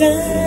time.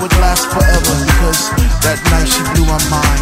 would last forever because that night she blew my mind.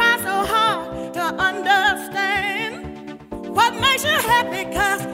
try so hard to understand what makes you happy, cause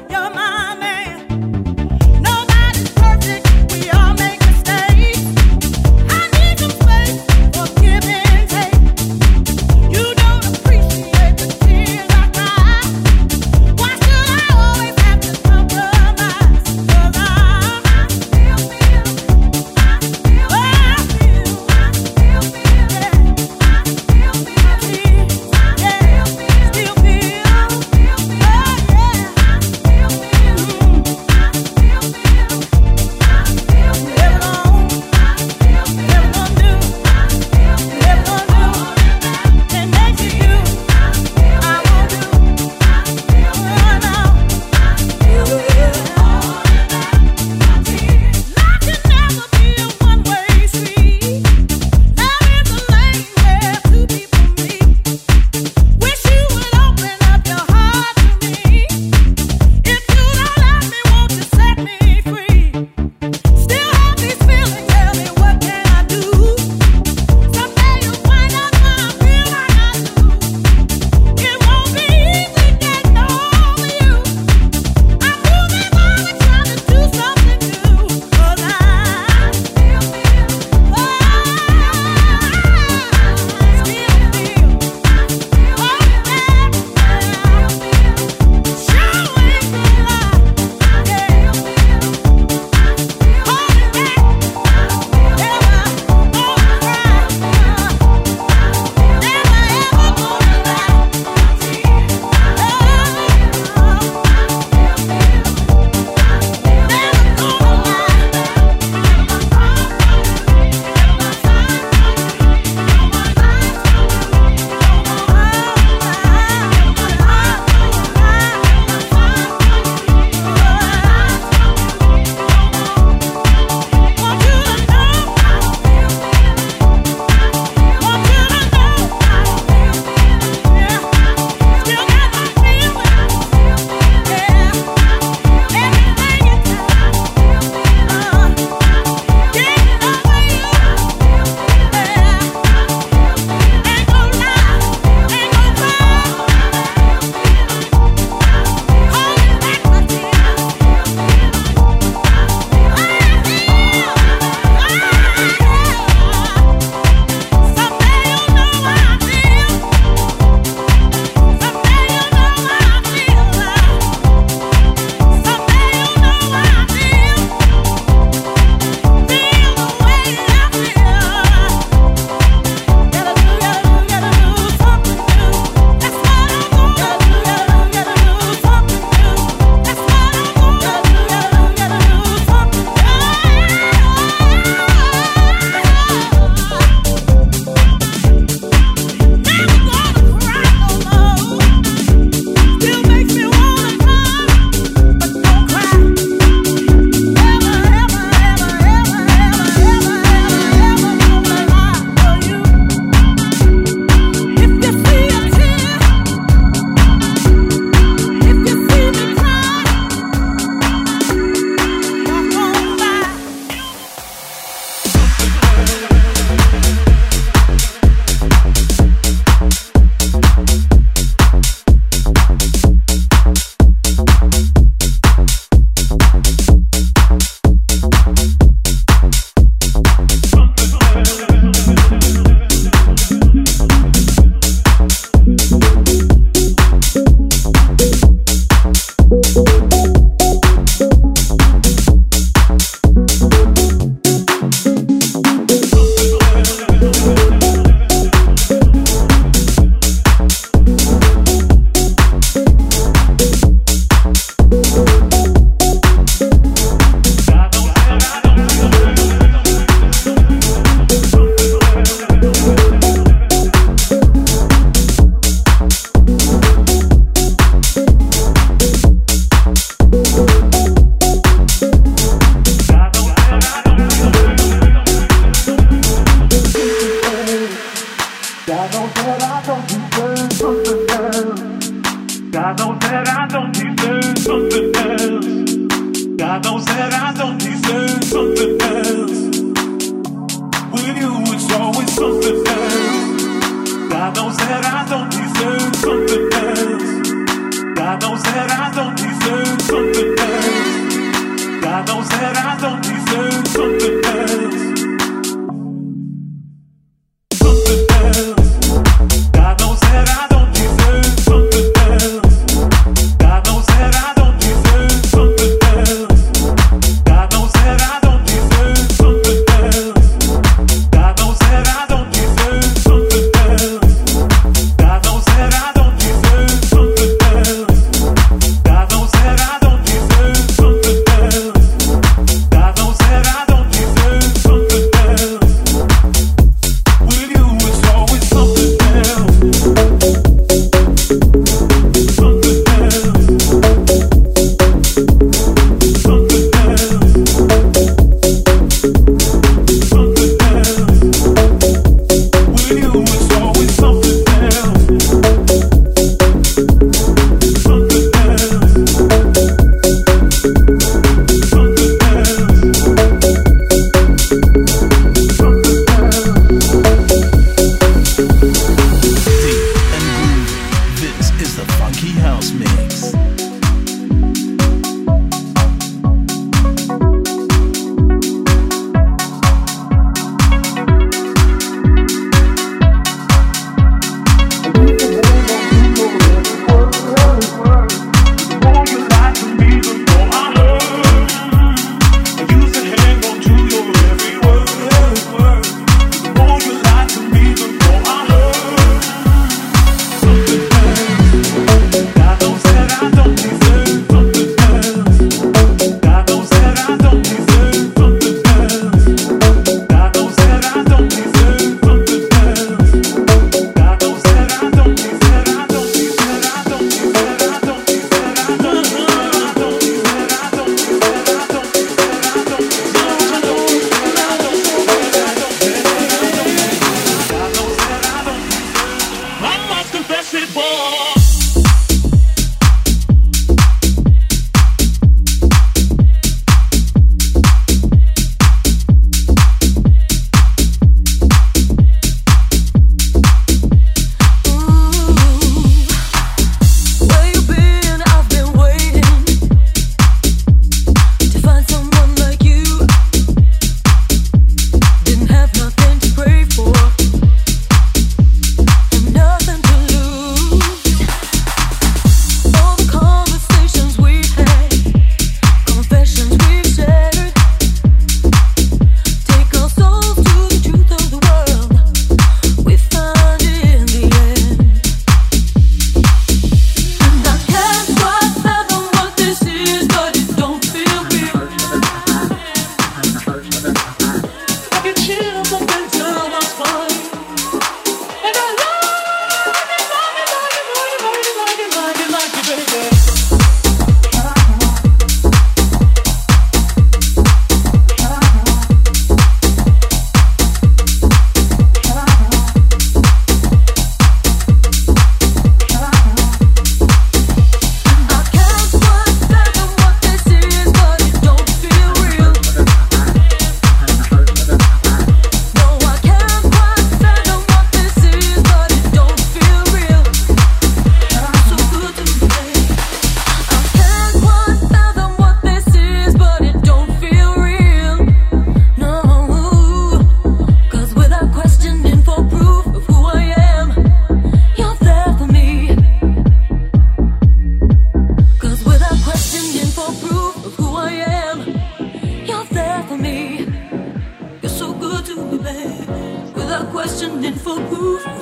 bulletproof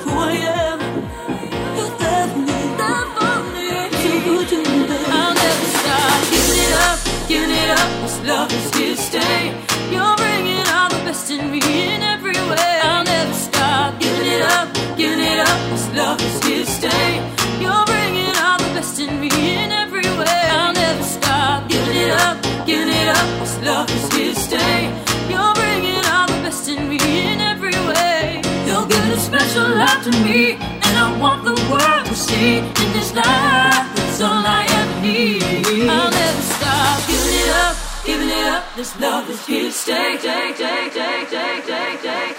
up to me, and I want the world to see in this life. it's all I ever need. I'll never stop giving it up, giving it up. This love is here to stay, stay, stay, stay, stay, stay, stay.